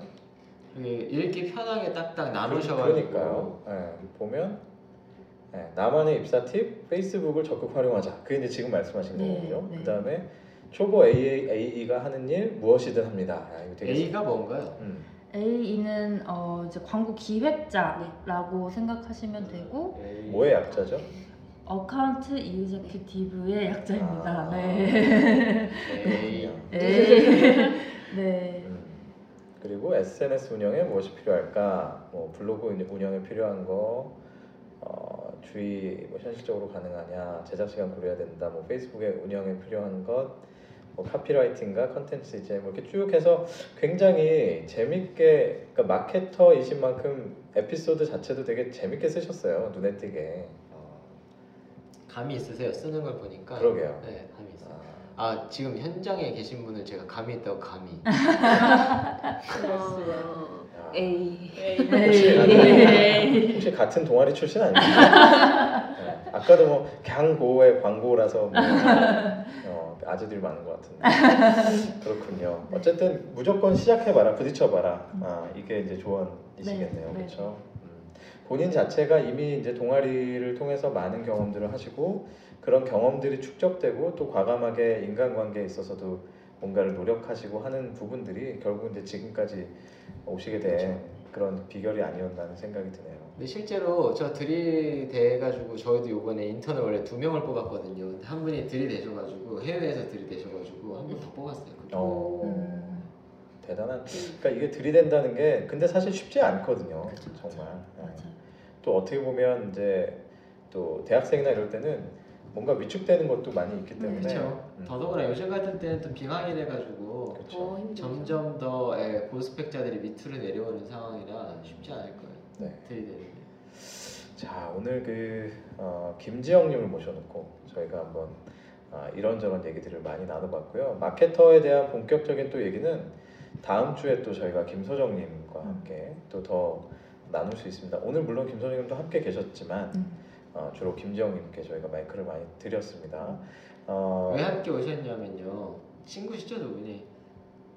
그 읽기 편하게 딱딱 나누셔가지고.
그러니까요 네, 보면 네, 나만의 입사 팁 페이스북을 적극 활용하자 그게 이제 지금 말씀하신
네,
거거든요
네.
그 다음에 초보 AA, AE가 하는 일 무엇이든 합니다 아, 이거 되게
A가 뭔가요?
음.
AE는 어, 이제 광고 기획자라고 생각하시면 되고
뭐의 약자죠?
account executive의 약자입니다.
아.
네.
A.
네. 네.
음. 그리고 SNS 운영에 무엇이 필요할까? 뭐 블로그 운- 운영에 필요한 거, 어, 주의 뭐 현실적으로 가능하냐, 제작 시간 고려해야 된다, 뭐 페이스북에 운영에 필요한 것, 뭐 카피라이팅과 컨텐츠 이제 뭐 이렇게 쭉 해서 굉장히 재밌게, 그러니까 마케터이신 만큼 에피소드 자체도 되게 재밌게 쓰셨어요, 눈에 띄게. 어,
감이 있으세요? 쓰는 걸 보니까.
그러게요.
네, 감이 있어요.
아,
아 지금 현장에 계신 분을 제가 감이 있다고 감이.
야.
A.
네.
혹시,
네.
혹시 같은 동아리 출신? 네. 아까도 뭐 강고의 광고라서 뭐, 어, 아재들이 많은 것 같은데 그렇군요. 어쨌든 무조건 시작해봐라, 부딪혀봐라. 아 이게 이제 조언이시겠네요,
네, 네.
그렇죠? 음. 본인 자체가 이미 이제 동아리를 통해서 많은 경험들을 하시고 그런 경험들이 축적되고 또 과감하게 인간관계에 있어서도 뭔가를 노력하시고 하는 부분들이 결국 이제 지금까지 오시게 된 그런 비결이 아니었나는 생각이 드네요.
근데 실제로 저 들이대가지고 저희도 요번에 인턴을 원래 두 명을 뽑았거든요. 근데 한 분이 들이대셔가지고 해외에서 들이대셔가지고 한 분 더 뽑았어요.
어,
음.
대단한. 그러니까 이게 들이댄다는 게 근데 사실 쉽지 않거든요.
그쵸, 그쵸.
정말. 네.
맞아요.
또 어떻게 보면 이제 또 대학생이나 이럴 때는 뭔가 위축되는 것도 많이 있기 때문에.
그렇죠.
음.
더더구나 요즘 같은 때는 또 비망이래가지고
그렇죠.
더 힘들죠.
점점 더 예, 고스펙자들이 밑으로 내려오는 상황이라 쉽지 않을 거예요.
네.
들이대는 게.
자 오늘 그 어, 김지영님을 모셔놓고 저희가 한번 아, 이런저런 얘기들을 많이 나눠봤고요. 마케터에 대한 본격적인 또 얘기는 다음 주에 또 저희가 김소정님과 함께 또 더 나눌 수 있습니다. 오늘 물론 김소정님도 함께 계셨지만
음.
어, 주로 김지영님께 저희가 마이크를 많이 드렸습니다. 어,
왜 함께 오셨냐면요. 친구시죠 두 분이?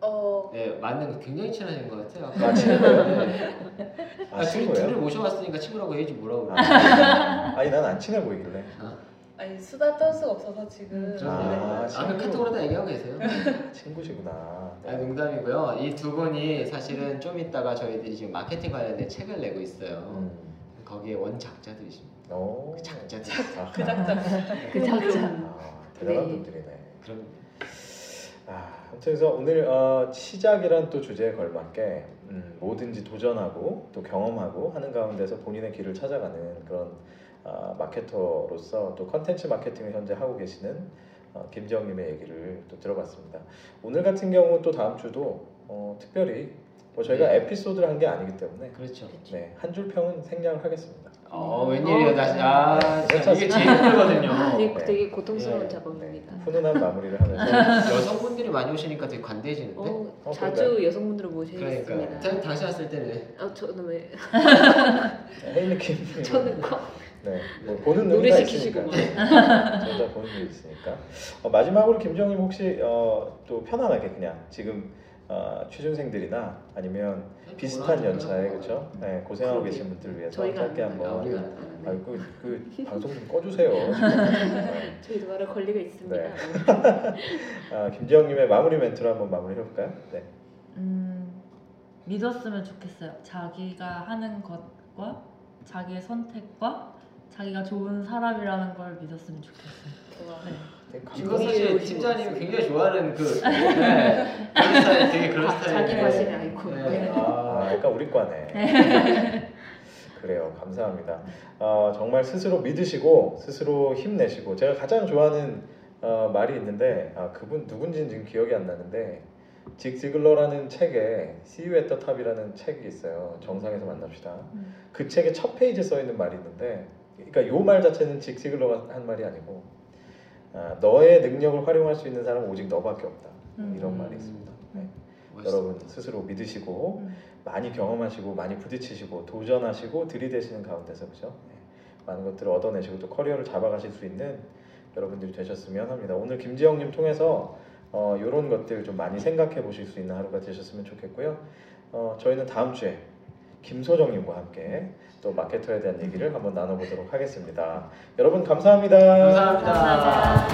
어,
네 맞는 거 굉장히 친하신 것 같아요.
아, 친구예요?
네.
아,
아, 둘, 둘을
친구예요?
모셔왔으니까 친구라고 해야지 뭐라고 그래.
아, 아니 난 안 친해 보이길래.
아니 수다 떨 수가 없어서 지금.
저-
아,
아,
친구.
그 카톡으로 다 얘기하고 계세요.
친구시구나.
아, 농담이고요. 이 두 분이 사실은 좀 이따가 저희들이 지금 마케팅 관련된 책을 내고 있어요.
음.
거기에 원작자들이십니다.
오.
그 작자들.
아,
그 작자.
그 작자.
아, 대단한
네.
분들이네.
그럼
아, 아무튼 그래서 오늘 어, 시작이란 또 주제에 걸맞게 음, 뭐든지 도전하고 또 경험하고 하는 가운데서 본인의 길을 찾아가는 그런 아, 마케터로서 또 컨텐츠 마케팅을 현재 하고 계시는 어, 김지영님의 얘기를 또 들어봤습니다. 오늘 같은 경우 또 다음 주도 어, 특별히 뭐 저희가
네.
에피소드를 한 게 아니기 때문에
그렇죠.
네, 한 줄 평은 생략을 하겠습니다.
어 웬일이에요 다시 아 진짜
괜찮습니다.
이게 제일 힘들거든요.
되게,
네.
되게 고통스러운
예.
작업입니다.
훈훈한 마무리를 하면서
여성분들이 많이 오시니까 되게 관대해지는데.
어,
어,
자주 여성분들을 모시겠습니다.
그러니까 다- 당시 왔을 때는
아, 저는 왜
헤일리킴
저는 거
네, 뭐 보는
노래
눈이
시키시고.
저희가 보는 게 있으니까. 어, 마지막으로 김정님 혹시 어, 또 편안하게 그냥 지금 어, 취준생들이나 아니면 비슷한 연차에 그렇죠? 네, 고생하고. 계신 분들 위해서 짧게
아,
한번
우리가
네.
아이고 그 방송 좀 꺼주세요. 네.
저희도 말할 권리가 있습니다.
네. 아, 김지영님의 마무리 멘트로 한번 마무리 해볼까요? 네.
음, 믿었으면 좋겠어요. 자기가 하는 것과 자기의 선택과 자기가 좋은 사람이라는 걸 믿었으면 좋겠어요. 네.
이거 사실 팀장님이. 굉장히 좋아하는 그 네, 그런 스타일 되게 그런
아,
스타일.
자기 맛이 아니고.
네.
아,
아,
약간 우리 과네. 그래요. 감사합니다. 어, 정말 스스로 믿으시고 스스로 힘내시고 제가 가장 좋아하는 어, 말이 있는데 아, 그분 누군지는 지금 기억이 안 나는데 직 지글러라는 책에 See You at the Top이라는 책이 있어요. 정상에서 만납시다.
음.
그 책에 첫 페이지에 써 있는 말이 있는데 그러니까 요 말 자체는 직 지글러가 한 말이 아니고 아, 너의 능력을 활용할 수 있는 사람은 오직 너밖에 없다.
음.
이런 말이 있습니다. 네.
멋있어.
여러분 스스로 믿으시고
음.
많이 경험하시고 많이 부딪히시고 도전하시고 들이대시는 가운데서 그죠? 네. 많은 것들을 얻어내시고 또 커리어를 잡아가실 수 있는 여러분들이 되셨으면 합니다. 오늘 김지영님 통해서 어, 이런 것들 좀 많이 생각해 보실 수 있는 하루가 되셨으면 좋겠고요. 어, 저희는 다음 주에 김소정님과 함께 또 마케터에 대한 얘기를 한번 나눠보도록 하겠습니다. 여러분 감사합니다.
감사합니다.
감사합니다.